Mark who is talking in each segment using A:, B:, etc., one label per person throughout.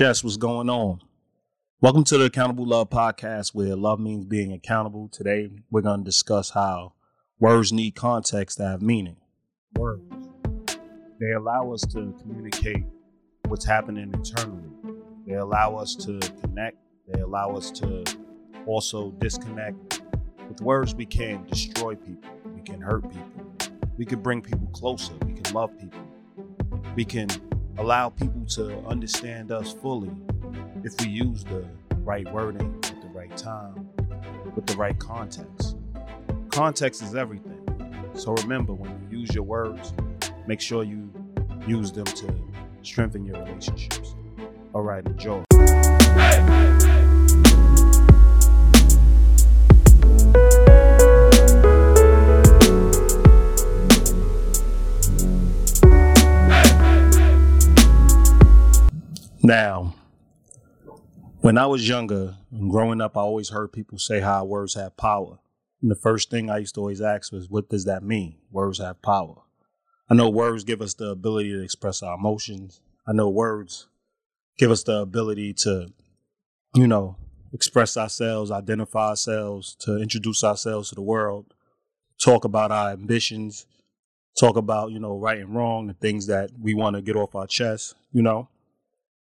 A: Yes, what's going on? Welcome to the Accountable Love Podcast, where love means being accountable. Today, we're going to discuss how words need context to have meaning. Words. They allow us to communicate what's happening internally. They allow us to connect. They allow us to also disconnect. With words, we can destroy people. We can hurt people. We can bring people closer. We can love people. We can allow people to understand us fully if we use the right wording at the right time with the right context. Context is everything. So remember, when you use your words, make sure you use them to strengthen your relationships. All right, enjoy. Now, when I was younger and growing up, I always heard people say how words have power. And the first thing I used to always ask was, what does that mean? Words have power. I know words give us the ability to express our emotions. I know words give us the ability to, you know, express ourselves, identify ourselves, to introduce ourselves to the world, talk about our ambitions, talk about, you know, right and wrong, the things that we want to get off our chest, you know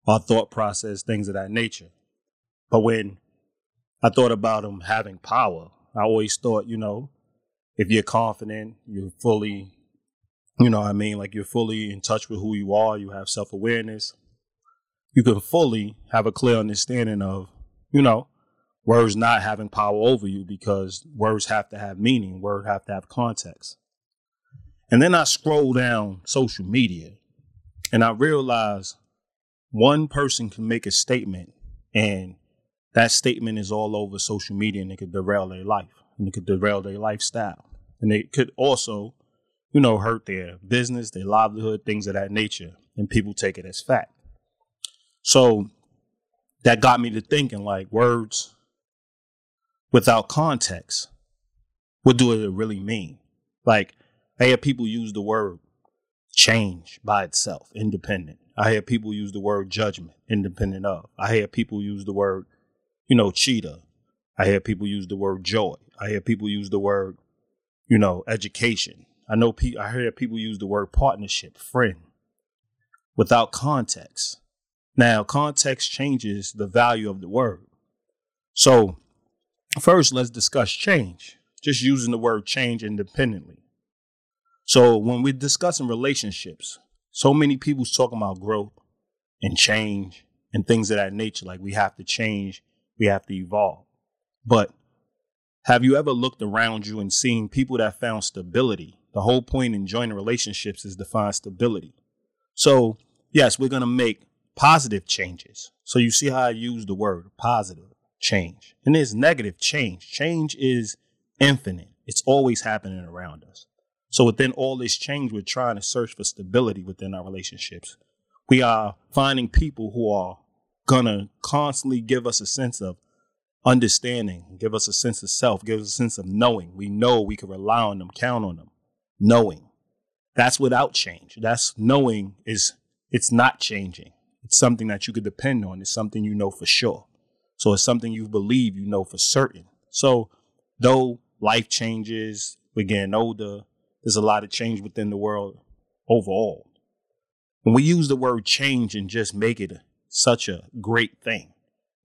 A: our thought process, things of that nature. But when I thought about them having power, I always thought, you know, if you're confident, you're fully, you know I mean, like you're fully in touch with who you are, you have self awareness, you can fully have a clear understanding of, you know, words not having power over you because words have to have meaning, words have to have context. And then I scroll down social media and I realize one person can make a statement and that statement is all over social media and it could derail their life and it could derail their lifestyle. And it could also, you know, hurt their business, their livelihood, things of that nature. And people take it as fact. So that got me to thinking like words without context, what do it really mean? Like I hear people use the word change by itself, independent. I hear people use the word judgment, independent of. I hear people use the word, you know, cheater. I hear people use the word joy. I hear people use the word, you know, education. I know pe- I hear people use the word partnership, friend, without context. Now, context changes the value of the word. So, first, let's discuss change. Just using the word change independently. So, when we're discussing relationships, so many people's talking about growth and change and things of that nature. Like we have to change, we have to evolve. But have you ever looked around you and seen people that found stability? The whole point in joining relationships is to find stability. So, yes, we're going to make positive changes. So, you see how I use the word positive change. And there's negative change. Change is infinite, it's always happening around us. So within all this change, we're trying to search for stability within our relationships. We are finding people who are gonna constantly give us a sense of understanding, give us a sense of self, give us a sense of knowing. We know we can rely on them, count on them. Knowing. That's without change. That's knowing is it's not changing. It's something that you could depend on. It's something you know for sure. So it's something you believe you know for certain. So though life changes, we're getting older, there's a lot of change within the world overall. When we use the word change and just make it such a great thing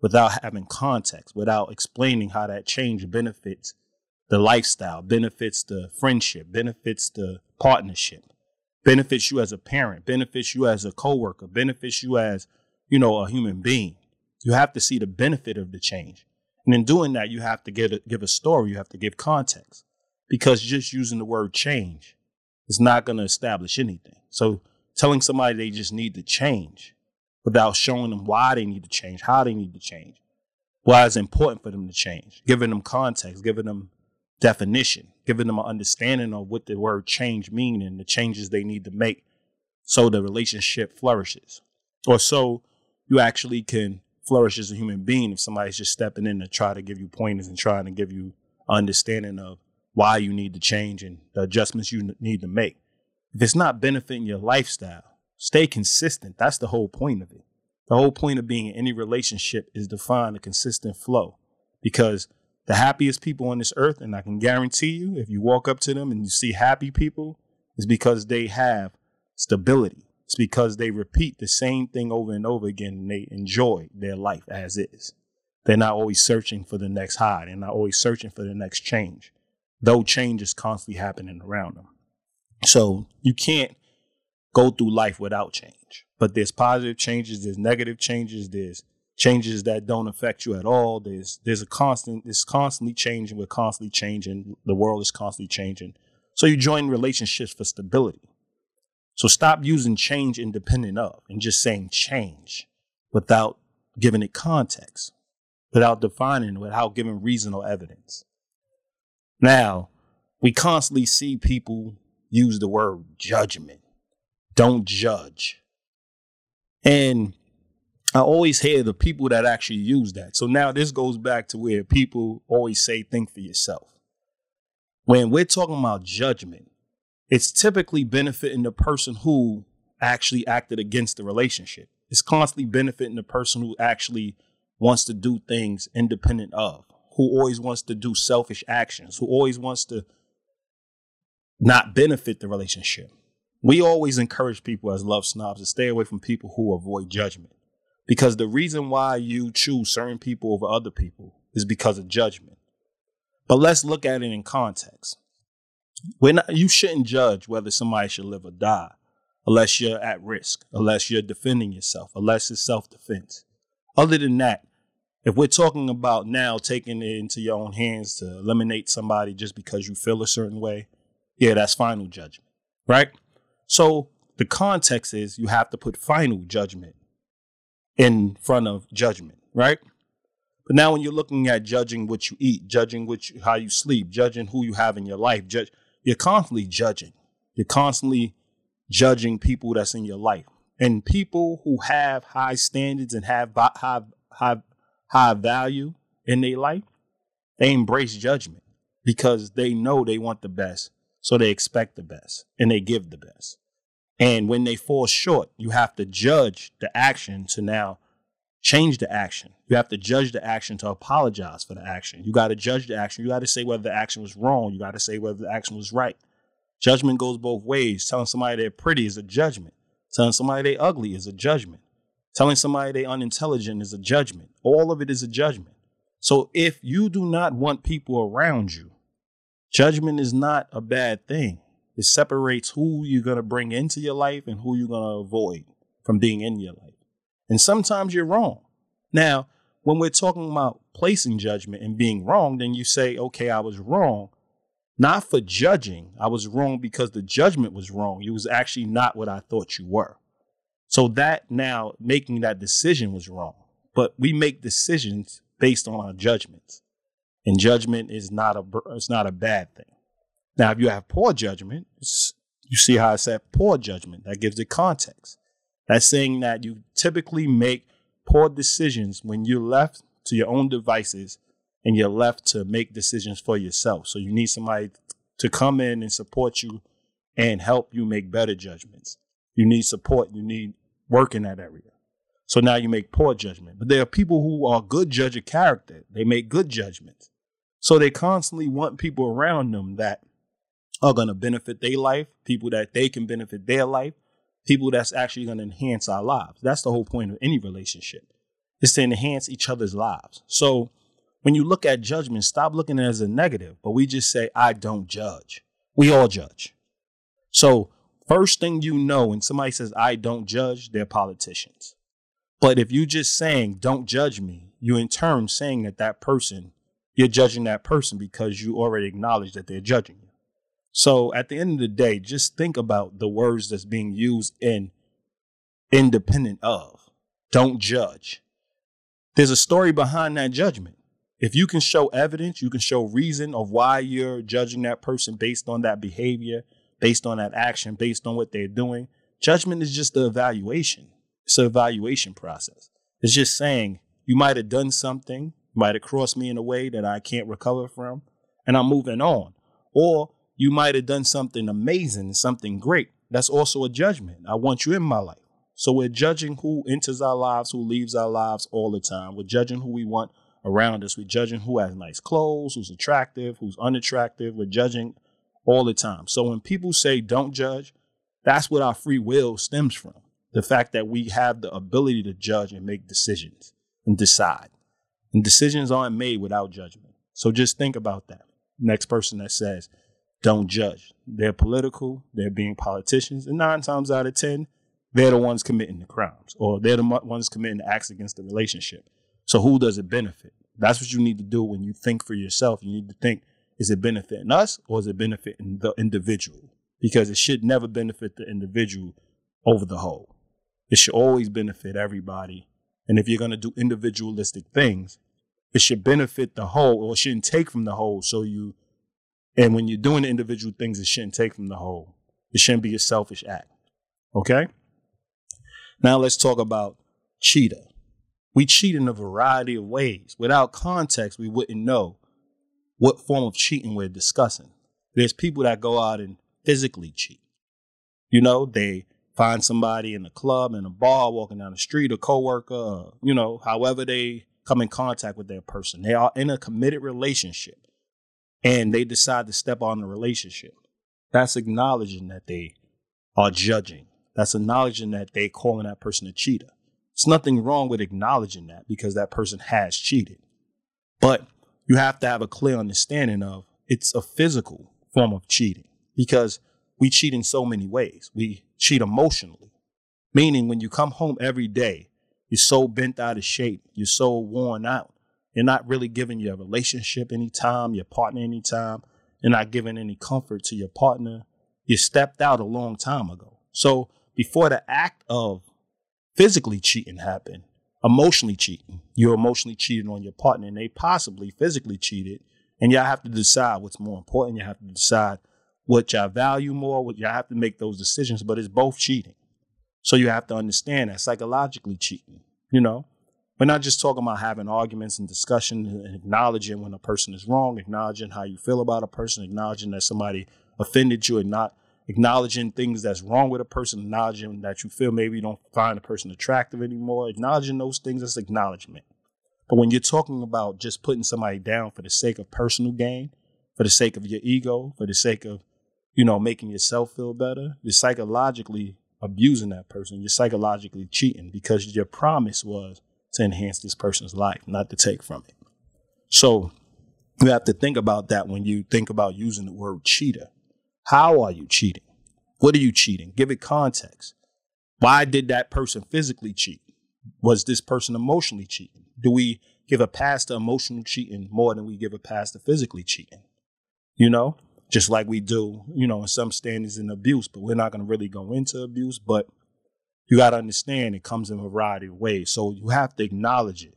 A: without having context, without explaining how that change benefits the lifestyle, benefits the friendship, benefits the partnership, benefits you as a parent, benefits you as a coworker, benefits you as, you know, a human being. You have to see the benefit of the change. And in doing that, you have to give a, give a story, you have to give context because just using the word change is not going to establish anything. So telling somebody they just need to change without showing them why they need to change, how they need to change, why it's important for them to change, giving them context, giving them definition, giving them an understanding of what the word change mean and the changes they need to make so the relationship flourishes. Or so you actually can flourish as a human being if somebody's just stepping in to try to give you pointers and trying to give you understanding of why you need to change and the adjustments you need to make. If it's not benefiting your lifestyle, stay consistent. That's the whole point of it. The whole point of being in any relationship is to find a consistent flow because the happiest people on this earth, and I can guarantee you, if you walk up to them and you see happy people, is because they have stability. It's because they repeat the same thing over and over again and they enjoy their life as is. They're not always searching for the next high. They're not always searching for the next change, though change is constantly happening around them. So you can't go through life without change. But there's positive changes, there's negative changes, there's changes that don't affect you at all. There's there's a constant, it's constantly changing. We're constantly changing. The world is constantly changing. So you join relationships for stability. So stop using change independent of and just saying change without giving it context, without defining, without giving reasonable evidence. Now, we constantly see people use the word judgment. Don't judge. And I always hear the people that actually use that. So now this goes back to where people always say, think for yourself. When we're talking about judgment, it's typically benefiting the person who actually acted against the relationship. It's constantly benefiting the person who actually wants to do things independent of, who always wants to do selfish actions, who always wants to not benefit the relationship. We always encourage people as love snobs to stay away from people who avoid judgment. Because the reason why you choose certain people over other people is because of judgment. But let's look at it in context. Not, you shouldn't judge whether somebody should live or die unless you're at risk, unless you're defending yourself, unless it's self defense. Other than that, if we're talking about now taking it into your own hands to eliminate somebody just because you feel a certain way, yeah, that's final judgment, right? So the context is you have to put final judgment in front of judgment, right? But now when you're looking at judging what you eat, judging you, how you sleep, judging who you have in your life, judge you're constantly judging. You're constantly judging people that's in your life. And people who have high standards and have high, high, high value in their life, they embrace judgment because they know they want the best. So they expect the best and they give the best. And when they fall short, you have to judge the action to now change the action. You have to judge the action to apologize for the action. You got to judge the action. You got to say whether the action was wrong. You got to say whether the action was right. Judgment goes both ways. Telling somebody they're pretty is a judgment. Telling somebody they're ugly is a judgment. Telling somebody they're unintelligent is a judgment. All of it is a judgment. So if you do not want people around you, judgment is not a bad thing. It separates who you're going to bring into your life and who you're going to avoid from being in your life. And sometimes you're wrong. Now, when we're talking about placing judgment and being wrong, then you say, okay, I was wrong, not for judging. I was wrong because the judgment was wrong. You was actually not what I thought you were. So that now making that decision was wrong. But we make decisions based on our judgments. And judgment is not a it's not a bad thing. Now, if you have poor judgment, you see how I said poor judgment. That gives it context. That's saying that you typically make poor decisions when you're left to your own devices and you're left to make decisions for yourself. So you need somebody to come in and support you and help you make better judgments. You need support. You need work in that area. So now you make poor judgment. But there are people who are good judge of character. They make good judgments. So they constantly want people around them that are going to benefit their life, people that they can benefit their life, people that's actually going to enhance our lives. That's the whole point of any relationship. Is to enhance each other's lives. So when you look at judgment, stop looking at it as a negative, but we just say, I don't judge. We all judge. So first thing you know, when somebody says, I don't judge, they're politicians. But if you just saying, don't judge me, you in turn saying that that person, you're judging that person because you already acknowledge that they're judging you. So at the end of the day, just think about the words that's being used in independent of. Don't judge. There's a story behind that judgment. If you can show evidence, you can show reason of why you're judging that person based on that behavior, based on that action, based on what they're doing. Judgment is just the evaluation. It's an evaluation process. It's just saying you might have done something, might have crossed me in a way that I can't recover from, and I'm moving on. Or you might have done something amazing, something great. That's also a judgment. I want you in my life. So we're judging who enters our lives, who leaves our lives all the time. We're judging who we want around us. We're judging who has nice clothes, who's attractive, who's unattractive. We're judging all the time. So when people say don't judge, that's what our free will stems from. The fact that we have the ability to judge and make decisions and decide. And decisions aren't made without judgment. So just think about that. Next person that says, don't judge. They're political, they're being politicians, and nine times out of 10, they're the ones committing the crimes or they're the ones committing the acts against the relationship. So who does it benefit? That's what you need to do when you think for yourself. You need to think, is it benefiting us or is it benefiting the individual? Because it should never benefit the individual over the whole. It should always benefit everybody. And if you're going to do individualistic things, it should benefit the whole or it shouldn't take from the whole. So you, and when you're doing individual things, it shouldn't take from the whole. It shouldn't be a selfish act. Okay? Now let's talk about cheater. We cheat in a variety of ways. Without context, we wouldn't know what form of cheating we're discussing. There's people that go out and physically cheat. You know, they find somebody in a club, in a bar, walking down the street, a coworker, uh, you know, however they come in contact with that person. They are in a committed relationship and they decide to step on the relationship. That's acknowledging that they are judging. That's acknowledging that they calling that person a cheater. It's nothing wrong with acknowledging that because that person has cheated. But you have to have a clear understanding of it's a physical form of cheating because we cheat in so many ways. We cheat emotionally, meaning when you come home every day, you're so bent out of shape, you're so worn out. You're not really giving your relationship any time, your partner any time. You're not giving any comfort to your partner. You stepped out a long time ago. So before the act of physically cheating happened, emotionally cheating, you're emotionally cheating on your partner and they possibly physically cheated. And y'all have to decide what's more important. You have to decide what y'all value more. What y'all have to make those decisions, but it's both cheating. So you have to understand that psychologically cheating, you know, we're not just talking about having arguments and discussion and acknowledging when a person is wrong, acknowledging how you feel about a person, acknowledging that somebody offended you and not acknowledging things that's wrong with a person, acknowledging that you feel maybe you don't find a person attractive anymore, acknowledging those things as acknowledgement. But when you're talking about just putting somebody down for the sake of personal gain, for the sake of your ego, for the sake of, you know, making yourself feel better, you're psychologically abusing that person. You're psychologically cheating because your promise was to enhance this person's life, not to take from it. So you have to think about that when you think about using the word cheater. How are you cheating? What are you cheating? Give it context. Why did that person physically cheat? Was this person emotionally cheating? Do we give a pass to emotional cheating more than we give a pass to physically cheating? You know, just like we do, you know, in some standards in abuse, but we're not going to really go into abuse. But you got to understand it comes in a variety of ways. So you have to acknowledge it.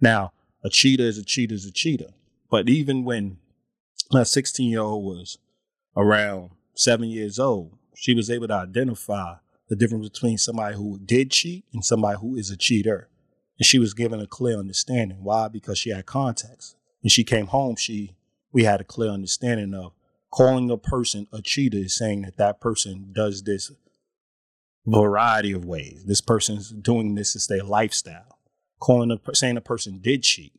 A: Now, a cheater is a cheater is a cheater. But even when my 16 year old was around seven years old, she was able to identify the difference between somebody who did cheat and somebody who is a cheater. And she was given a clear understanding. Why? Because she had context. When she came home, she we had a clear understanding of calling a person a cheater is saying that that person does this variety of ways. This person's doing this as their lifestyle. Calling a saying a person did cheat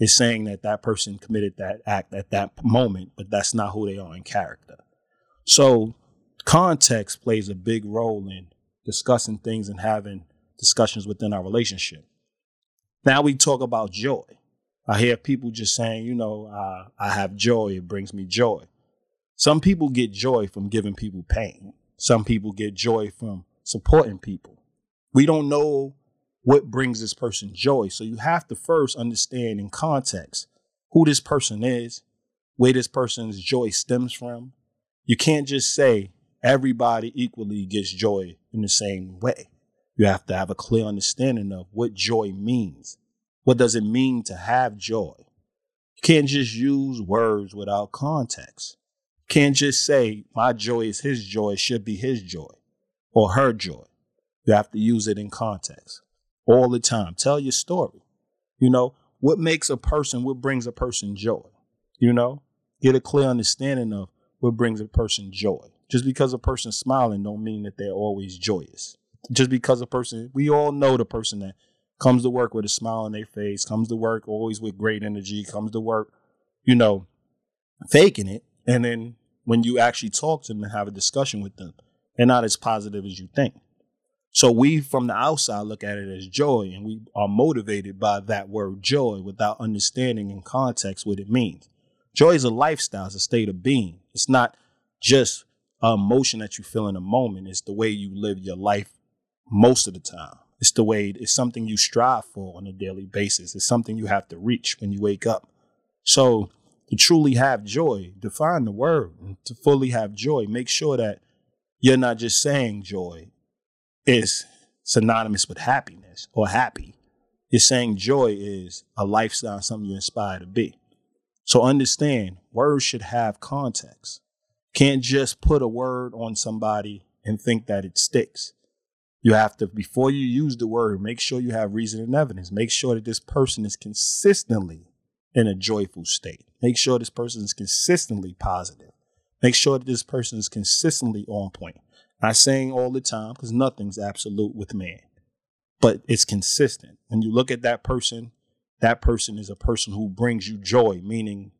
A: is saying that that person committed that act at that moment, but that's not who they are in character. So context plays a big role in discussing things and having discussions within our relationship. Now we talk about joy. I hear people just saying, you know, uh, I have joy, it brings me joy. Some people get joy from giving people pain. Some people get joy from supporting people. We don't know what brings this person joy. So you have to first understand in context who this person is, where this person's joy stems from. You can't just say everybody equally gets joy in the same way. You have to have a clear understanding of what joy means. What does it mean to have joy? You can't just use words without context. You can't just say, my joy is his joy, should be his joy or her joy. You have to use it in context all the time. Tell your story. You know, what makes a person, what brings a person joy? You know, get a clear understanding of what brings a person joy. Just because a person's smiling don't mean that they're always joyous. Just because a person, we all know the person that comes to work with a smile on their face, comes to work always with great energy, comes to work, you know, faking it. And then when you actually talk to them and have a discussion with them, they're not as positive as you think. So we from the outside look at it as joy and we are motivated by that word joy without understanding in context what it means. Joy is a lifestyle, it's a state of being. It's not just a emotion that you feel in a moment, it's the way you live your life most of the time. It's the way it's something you strive for on a daily basis. It's something you have to reach when you wake up. So to truly have joy, define the word. to fully have joy, make sure that you're not just saying joy is synonymous with happiness or happy. You're saying joy is a lifestyle, something you inspire to be. So understand, words should have context. Can't just put a word on somebody and think that it sticks. You have to, before you use the word, make sure you have reason and evidence. Make sure that this person is consistently in a joyful state. Make sure this person is consistently positive. Make sure that this person is consistently on point. Not saying all the time, because nothing's absolute with man, but it's consistent. When you look at that person, that person is a person who brings you joy, meaning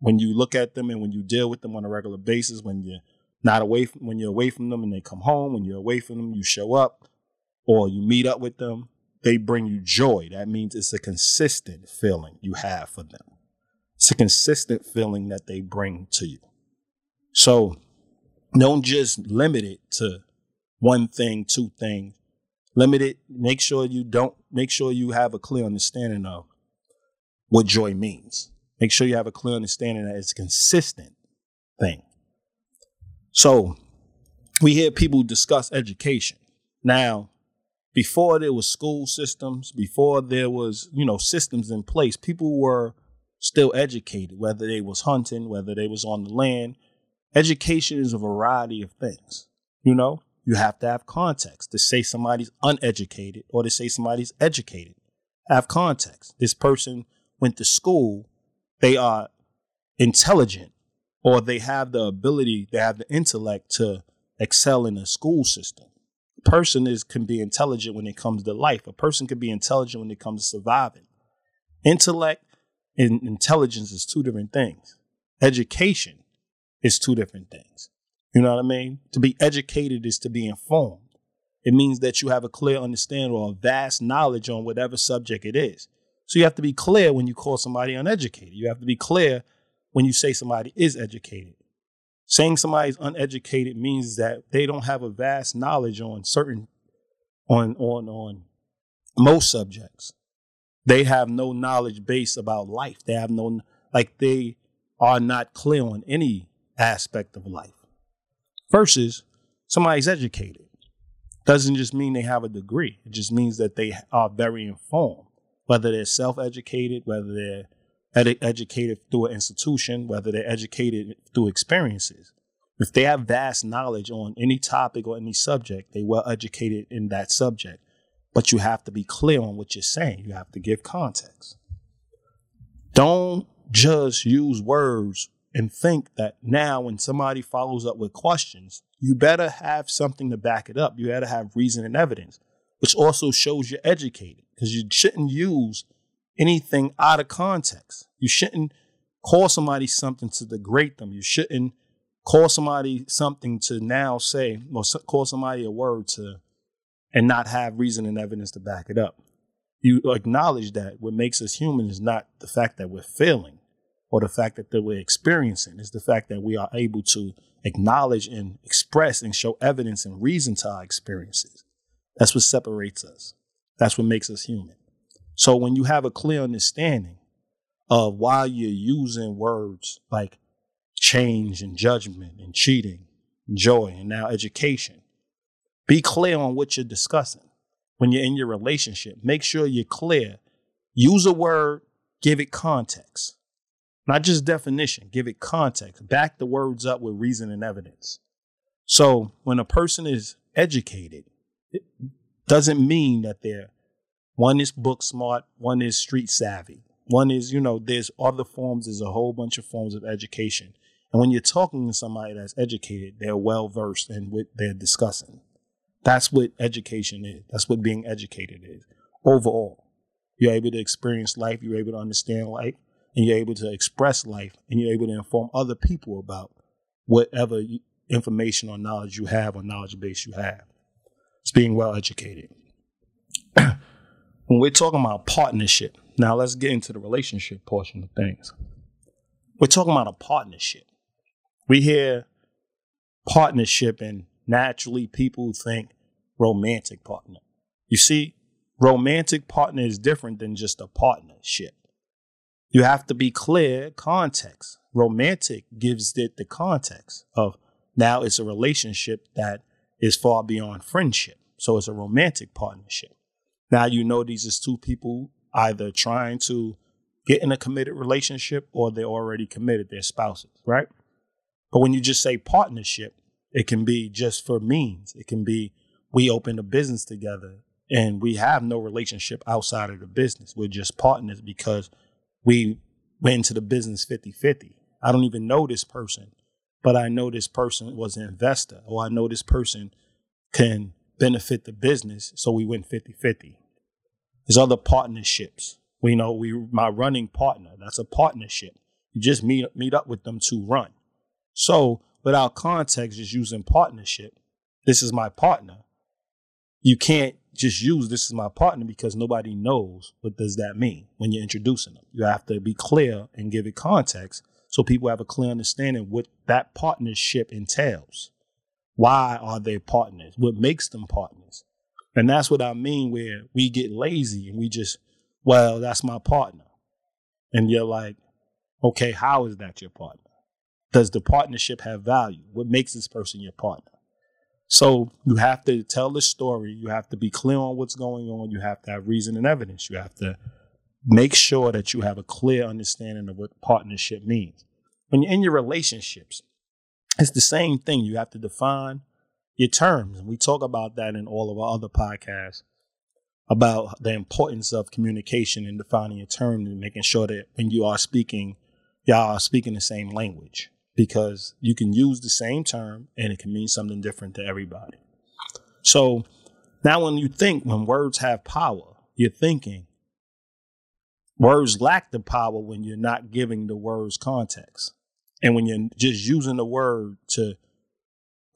A: when you look at them and when you deal with them on a regular basis, when you're not away from, when you're away from them and they come home, when you're away from them, you show up or you meet up with them, they bring you joy. That means it's a consistent feeling you have for them. It's a consistent feeling that they bring to you. So don't just limit it to one thing, two things. Limit it. Make sure you don't, make sure you have a clear understanding of what joy means. Make sure you have a clear understanding that it's a consistent thing. So we hear people discuss education. Now, before there was school systems, before there was, you know, systems in place, people were still educated, whether they was hunting, whether they was on the land. Education is a variety of things. You know, you have to have context to say somebody's uneducated or to say somebody's educated. Have context. This person went to school, they are intelligent or they have the ability, they have the intellect to excel in a school system. A person is can be intelligent when it comes to life. A person can be intelligent when it comes to surviving. Intellect and intelligence is two different things. Education is two different things. You know what I mean? To be educated is to be informed. It means that you have a clear understanding or a vast knowledge on whatever subject it is. So you have to be clear when you call somebody uneducated. You have to be clear when you say somebody is educated. Saying somebody's uneducated means that they don't have a vast knowledge on certain on on on most subjects. They have no knowledge base about life. They have no like they are not clear on any aspect of life. Versus somebody's educated. Doesn't just mean they have a degree. It just means that they are very informed, whether they're self-educated, whether they're ed- educated through an institution, whether they're educated through experiences. If they have vast knowledge on any topic or any subject, they well educated in that subject. But you have to be clear on what you're saying. You have to give context. Don't just use words and think that now when somebody follows up with questions, you better have something to back it up. You better have reason and evidence, which also shows you're educated because you shouldn't use anything out of context. You shouldn't call somebody something to degrade them. You shouldn't call somebody something to now say, or call somebody a word to, and not have reason and evidence to back it up. You acknowledge that what makes us human is not the fact that we're failing or the fact that, that we're experiencing, it's the fact that we are able to acknowledge and express and show evidence and reason to our experiences. That's what separates us. That's what makes us human. So when you have a clear understanding of why you're using words like change and judgment and cheating, joy, and now education, be clear on what you're discussing. When you're in your relationship, make sure you're clear. Use a word, give it context. Not just definition, give it context. Back the words up with reason and evidence. So when a person is educated, it doesn't mean that they're one is book smart, one is street savvy. One is, you know, there's other forms, there's a whole bunch of forms of education. And when you're talking to somebody that's educated, they're well versed in what they're discussing. That's what education is. That's what being educated is. Overall, you're able to experience life, you're able to understand life, and you're able to express life, and you're able to inform other people about whatever information or knowledge you have or knowledge base you have. It's being well educated. when we're talking about partnership, now let's get into the relationship portion of things. We're talking about a partnership. We hear partnership, and naturally people think romantic partner. You see, romantic partner is different than just a partnership. You have to be clear context. Romantic gives it the context of now it's a relationship that is far beyond friendship. So it's a romantic partnership. Now you know these is two people either trying to get in a committed relationship or they're already committed, they're spouses, right? But when you just say partnership, it can be just for means. It can be we opened a business together and we have no relationship outside of the business. We're just partners because we went into the business 50 50. I don't even know this person, but I know this person was an investor, or I know this person can benefit the business. So we went 50 50. There's other partnerships. We know we my running partner, that's a partnership. You just meet meet up with them to run. So without context, just using partnership, this is my partner. You can't just use this is my partner because nobody knows what does that mean when you're introducing them. You have to be clear and give it context so people have a clear understanding what that partnership entails. Why are they partners? What makes them partners? And that's what I mean where we get lazy and we just, well, that's my partner. And you're like, okay, how is that your partner? Does the partnership have value? What makes this person your partner? So you have to tell the story. You have to be clear on what's going on. You have to have reason and evidence. You have to make sure that you have a clear understanding of what partnership means. When you're in your relationships, it's the same thing. You have to define your terms. And We talk about that in all of our other podcasts about the importance of communication and defining your terms and making sure that when you are speaking, y'all are speaking the same language because you can use the same term and it can mean something different to everybody. So now, when you think, when words have power, you're thinking. Words lack the power when you're not giving the words context. And when you're just using the word to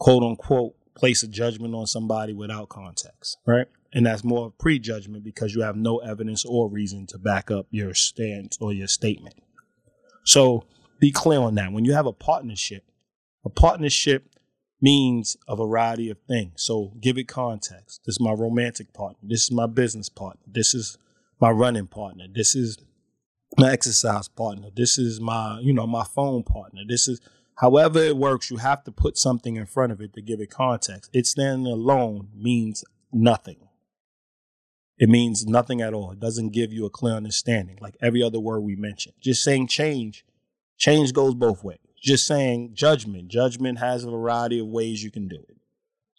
A: quote unquote place a judgment on somebody without context, right? And that's more of prejudgment because you have no evidence or reason to back up your stance or your statement. So be clear on that. When you have a partnership, a partnership means a variety of things. So give it context. This is my romantic partner. This is my business partner. This is my running partner. This is my exercise partner. This is my, you know, my phone partner. This is however it works, you have to put something in front of it to give it context. It standing alone means nothing. It means nothing at all. It doesn't give you a clear understanding, like every other word we mentioned. Just saying change Change goes both ways. Just saying judgment. Judgment has a variety of ways you can do it.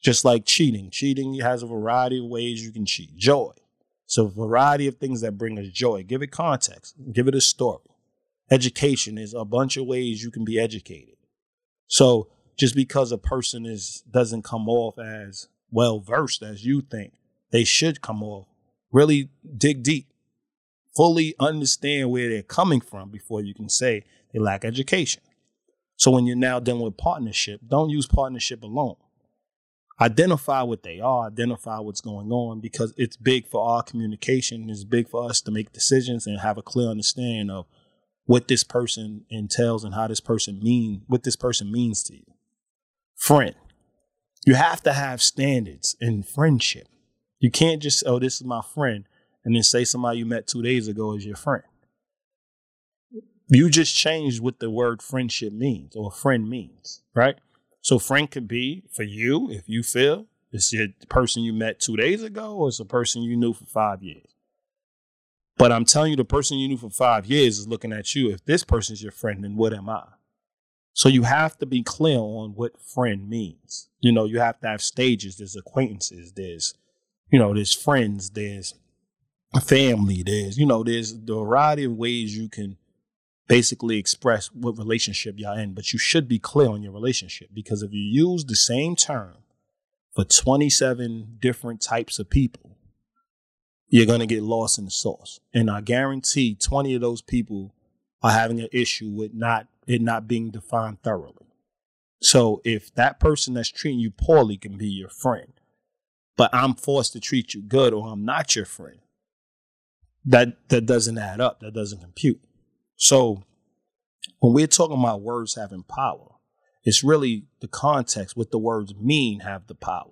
A: Just like cheating. Cheating has a variety of ways you can cheat. Joy. So a variety of things that bring us joy. Give it context. Give it a story. Education is a bunch of ways you can be educated. So just because a person is doesn't come off as well versed as you think they should come off, really dig deep. Fully understand where they're coming from before you can say they lack education. So when you're now dealing with partnership, don't use partnership alone. Identify what they are, identify what's going on because it's big for our communication. It's big for us to make decisions and have a clear understanding of what this person entails and how this person mean, what this person means to you. Friend. You have to have standards in friendship. You can't just, oh, this is my friend, and then say somebody you met two days ago is your friend you just changed what the word friendship means or friend means, right? So friend could be for you if you feel it's the person you met two days ago or it's a person you knew for five years. But I'm telling you, the person you knew for five years is looking at you. If this person's your friend, then what am I? So you have to be clear on what friend means. You know, you have to have stages. There's acquaintances. There's, you know, there's friends. There's family. There's, you know, there's a variety of ways you can basically express what relationship y'all in, but you should be clear on your relationship because if you use the same term for 27 different types of people, you're going to get lost in the sauce. And I guarantee 20 of those people are having an issue with not it not being defined thoroughly. So if that person that's treating you poorly can be your friend, but I'm forced to treat you good or I'm not your friend, that that doesn't add up. That doesn't compute. So when we're talking about words having power, it's really the context, what the words mean have the power,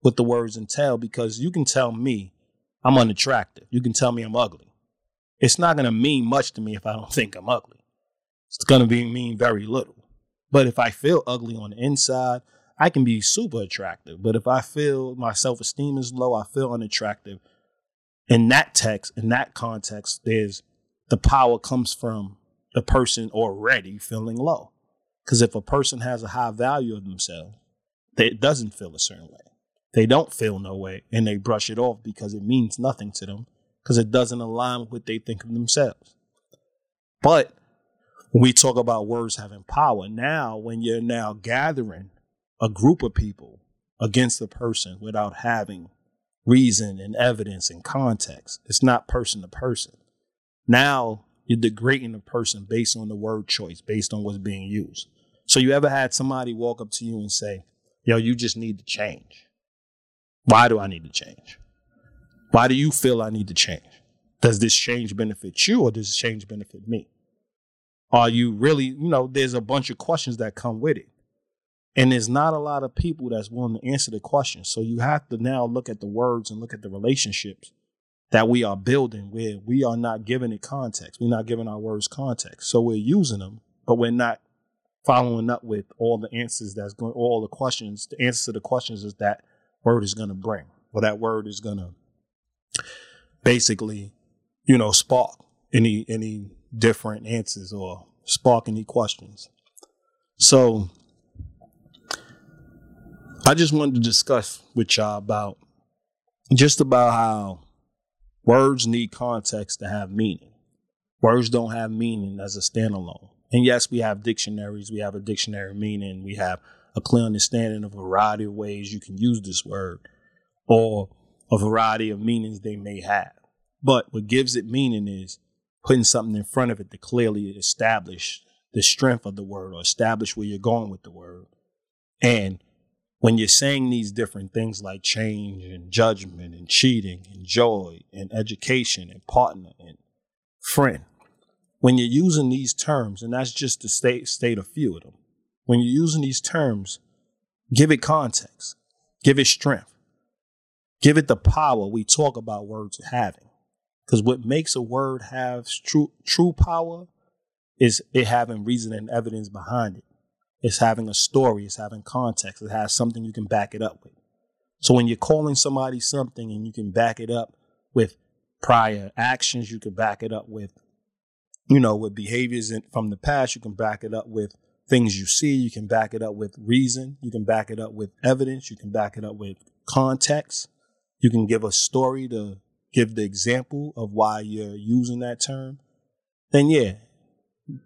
A: what the words entail, because you can tell me I'm unattractive. You can tell me I'm ugly. It's not going to mean much to me if I don't think I'm ugly. It's going to be mean very little. But if I feel ugly on the inside, I can be super attractive. But if I feel my self esteem is low, I feel unattractive. In that text, in that context, there's the power comes from the person already feeling low. Because if a person has a high value of themselves, it doesn't feel a certain way. They don't feel no way and they brush it off because it means nothing to them because it doesn't align with what they think of themselves. But when we talk about words having power, now when you're now gathering a group of people against a person without having reason and evidence and context, it's not person to person. Now you're degrading a person based on the word choice, based on what's being used. So you ever had somebody walk up to you and say, yo, you just need to change. Why do I need to change? Why do you feel I need to change? Does this change benefit you or does this change benefit me? Are you really, you know, there's a bunch of questions that come with it. And there's not a lot of people that's willing to answer the questions. So you have to now look at the words and look at the relationships that we are building where we are not giving it context. We're not giving our words context. So we're using them, but we're not following up with all the answers that's going, all the questions. The answers to the questions is that word is going to bring, or that word is going to basically, you know, spark any any different answers or spark any questions. So I just wanted to discuss with y'all about just about how Words need context to have meaning. Words don't have meaning as a standalone. And yes, we have dictionaries, we have a dictionary meaning, we have a clear understanding of a variety of ways you can use this word or a variety of meanings they may have. But what gives it meaning is putting something in front of it to clearly establish the strength of the word or establish where you're going with the word. And when you're saying these different things like change and judgment and cheating and joy and education and partner and friend, when you're using these terms, and that's just to state, state a few of them, when you're using these terms, give it context, give it strength, give it the power we talk about words having. Because what makes a word have true, true power is it having reason and evidence behind it. It's having a story, it's having context, it has something you can back it up with. So when you're calling somebody something and you can back it up with prior actions, you can back it up with, you know, with behaviors in, from the past, you can back it up with things you see, you can back it up with reason, you can back it up with evidence, you can back it up with context, you can give a story to give the example of why you're using that term, then yeah,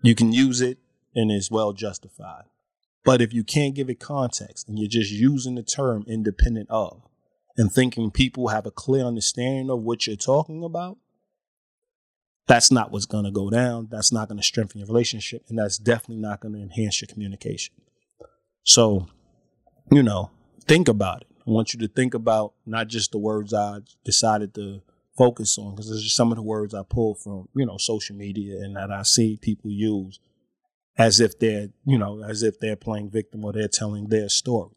A: you can use it and it's well justified. But if you can't give it context and you're just using the term independent of and thinking people have a clear understanding of what you're talking about, that's not what's going to go down. That's not going to strengthen your relationship. And that's definitely not going to enhance your communication. So, you know, think about it. I want you to think about not just the words I decided to focus on, because there's just some of the words I pulled from, you know, social media and that I see people use as if they're, you know, as if they're playing victim or they're telling their story.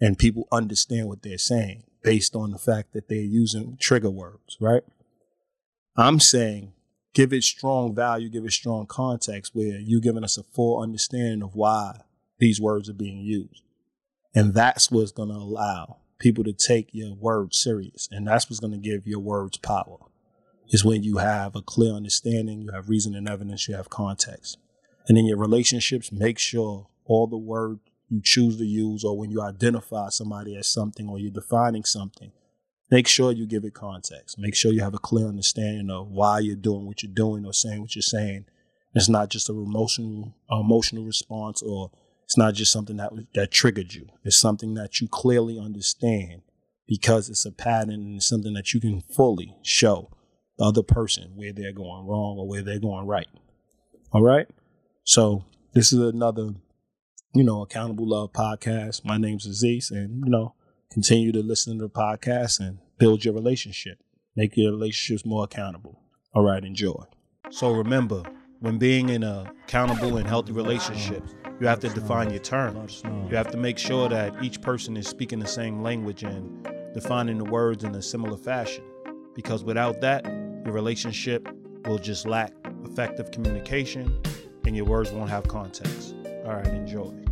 A: And people understand what they're saying based on the fact that they're using trigger words, right? I'm saying give it strong value, give it strong context where you're giving us a full understanding of why these words are being used. And that's what's going to allow people to take your words serious. And that's what's going to give your words power is when you have a clear understanding, you have reason and evidence, you have context. And in your relationships, make sure all the words you choose to use or when you identify somebody as something or you're defining something, make sure you give it context. Make sure you have a clear understanding of why you're doing what you're doing or saying what you're saying. It's not just a emotional uh, emotional response or It's not just something that that triggered you. It's something that you clearly understand because it's a pattern and it's something that you can fully show the other person where they're going wrong or where they're going right. All right. So this is another, you know, accountable love podcast. My name's Aziz, and you know, continue to listen to the podcast and build your relationship. Make your relationships more accountable. All right, enjoy. So remember, when being in a accountable and healthy relationship, you have to define your terms. You have to make sure that each person is speaking the same language and defining the words in a similar fashion. Because without that, your relationship will just lack effective communication and your words won't have context. All right, enjoy.